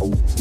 Oh.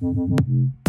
Mm-hmm.